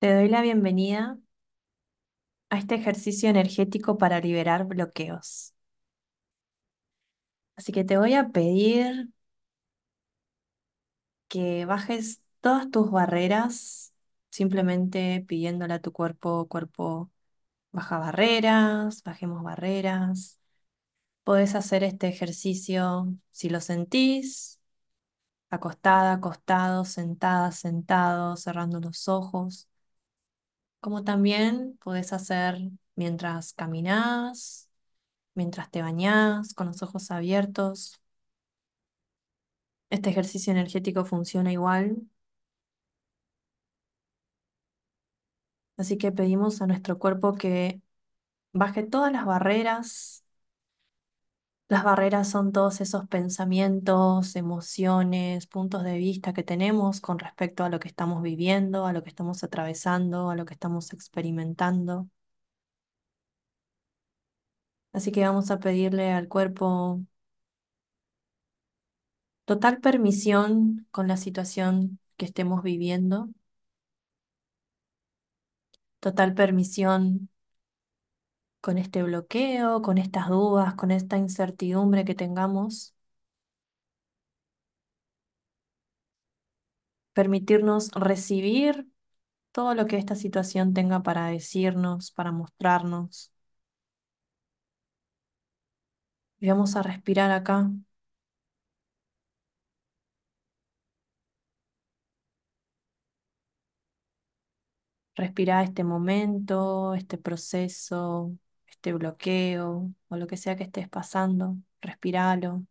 Te doy la bienvenida a este ejercicio energético para liberar bloqueos. Así que te voy a pedir que bajes todas tus barreras, simplemente pidiéndole a tu cuerpo, cuerpo, baja barreras, bajemos barreras. Podés hacer este ejercicio si lo sentís, acostada, acostado, sentada, sentado, cerrando los ojos, como también podés hacer mientras caminás mientras te bañás con los ojos abiertos. Este ejercicio energético funciona igual, así que pedimos a nuestro cuerpo que baje todas las barreras. Las barreras son todos esos pensamientos, emociones, puntos de vista que tenemos con respecto a lo que estamos viviendo, a lo que estamos atravesando, a lo que estamos experimentando. Así que vamos a pedirle al cuerpo total permisión con la situación que estemos viviendo total permisión con este bloqueo, con estas dudas, con esta incertidumbre que tengamos. Permitirnos recibir todo lo que esta situación tenga para decirnos, para mostrarnos. Y vamos a respirar acá. Respira este momento, este proceso, este bloqueo o lo que sea que estés pasando. Respíralo.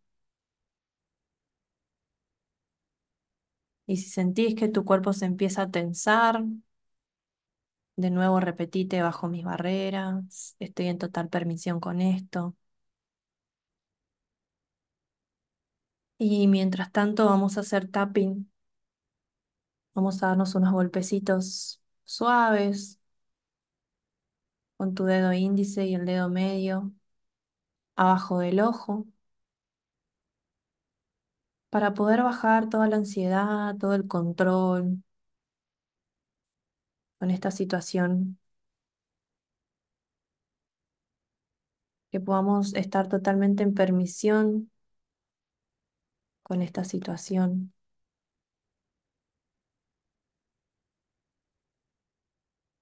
Y si sentís que tu cuerpo se empieza a tensar, de nuevo repetite bajo mis barreras, estoy en total permisión con esto. Y mientras tanto vamos a hacer tapping, vamos a darnos unos golpecitos suaves con tu dedo índice y el dedo medio abajo del ojo para poder bajar toda la ansiedad, todo el control con esta situación, que podamos estar totalmente en permisión con esta situación.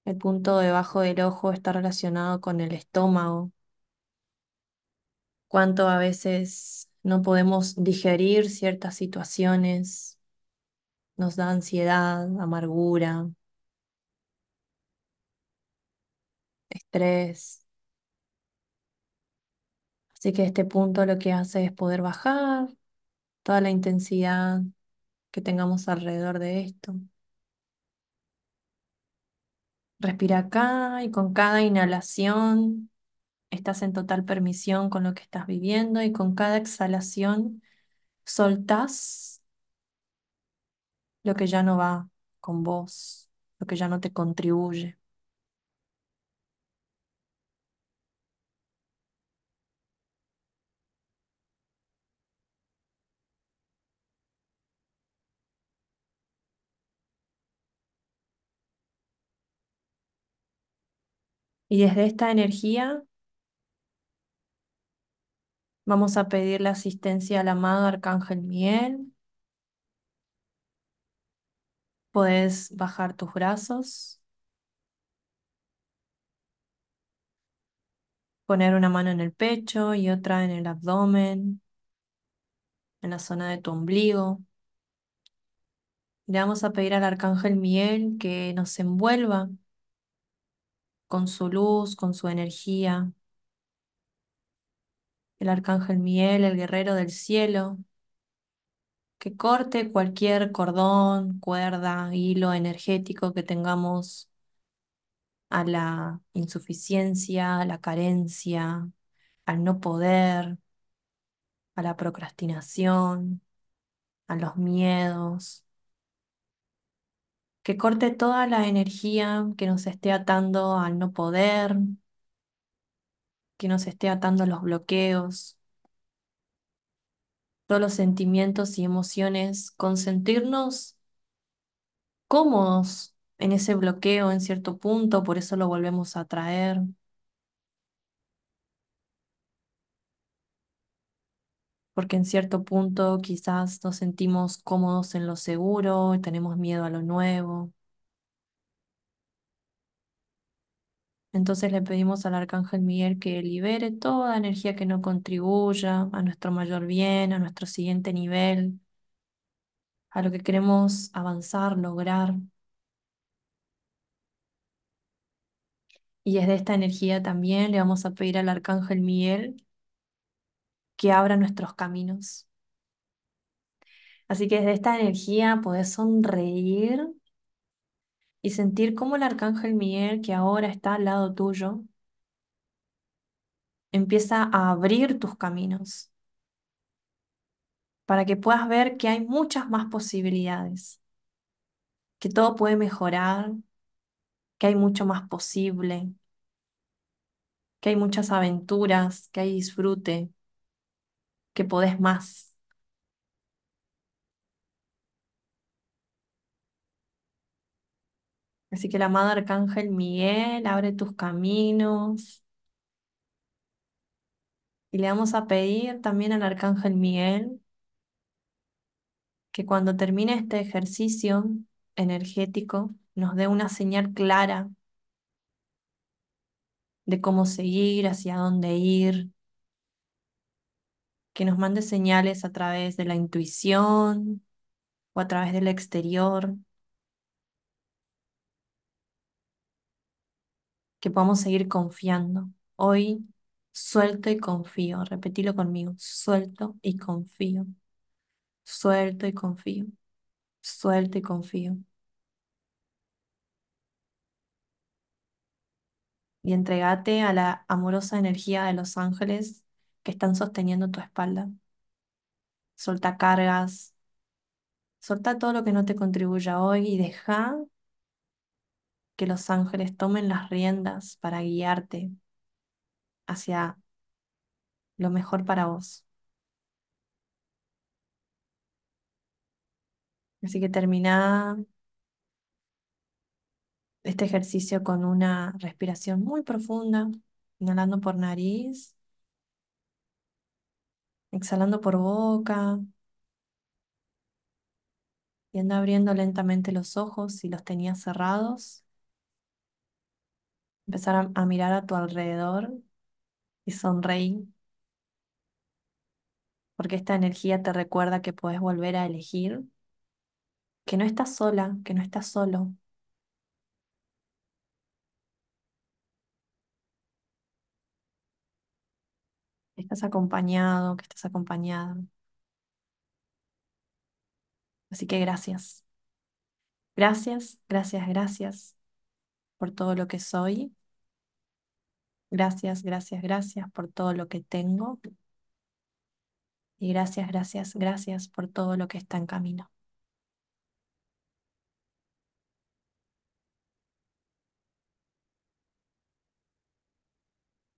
El punto debajo del ojo está relacionado con el estómago. Cuánto a veces no podemos digerir ciertas situaciones, nos da ansiedad, amargura, estrés. Así que este punto lo que hace es poder bajar toda la intensidad que tengamos alrededor de esto. Respira acá y con cada inhalación estás en total permisión con lo que estás viviendo y con cada exhalación soltás lo que ya no va con vos, lo que ya no te contribuye. Y desde esta energía vamos a pedir la asistencia al amado Arcángel Miguel. Puedes bajar tus brazos, poner una mano en el pecho y otra en el abdomen, en la zona de tu ombligo. Le vamos a pedir al Arcángel Miguel que nos envuelva con su luz, con su energía. El Arcángel Miguel, el guerrero del cielo, que corte cualquier cordón, cuerda, hilo energético que tengamos a la insuficiencia, a la carencia, al no poder, a la procrastinación, a los miedos. Que corte toda la energía que nos esté atando al no poder, que nos esté atando a los bloqueos, todos los sentimientos y emociones, con sentirnos cómodos en ese bloqueo en cierto punto, por eso lo volvemos a traer. Porque en cierto punto quizás nos sentimos cómodos en lo seguro y tenemos miedo a lo nuevo. Entonces le pedimos al Arcángel Miguel que libere toda energía que no contribuya a nuestro mayor bien, a nuestro siguiente nivel, a lo que queremos avanzar, lograr. Y desde esta energía también le vamos a pedir al Arcángel Miguel que abra nuestros caminos. Así que desde esta energía podés sonreír y sentir cómo el Arcángel Miguel, que ahora está al lado tuyo, empieza a abrir tus caminos para que puedas ver que hay muchas más posibilidades, que todo puede mejorar, que hay mucho más posible, que hay muchas aventuras, que hay disfrute, que podés más. Así que el amado Arcángel Miguel abre tus caminos. Y le vamos a pedir también al Arcángel Miguel que cuando termine este ejercicio energético nos dé una señal clara de cómo seguir, hacia dónde ir, que nos mande señales a través de la intuición o a través del exterior, que podamos seguir confiando. Hoy suelto y confío, repetilo conmigo, suelto y confío, suelto y confío, suelto y confío. Y entregate a la amorosa energía de los ángeles que están sosteniendo tu espalda. Solta cargas, solta todo lo que no te contribuya hoy y deja que los ángeles tomen las riendas para guiarte hacia lo mejor para vos. Así que termina este ejercicio con una respiración muy profunda, inhalando por nariz, exhalando por boca, y anda abriendo lentamente los ojos si los tenías cerrados. Empezar a, a mirar a tu alrededor y sonreír, porque esta energía te recuerda que puedes volver a elegir, que no estás sola, que no estás solo, estás acompañado, que estás acompañada. Así que gracias. Gracias, gracias, gracias por todo lo que soy. Gracias, gracias, gracias por todo lo que tengo. Y gracias, gracias, gracias por todo lo que está en camino.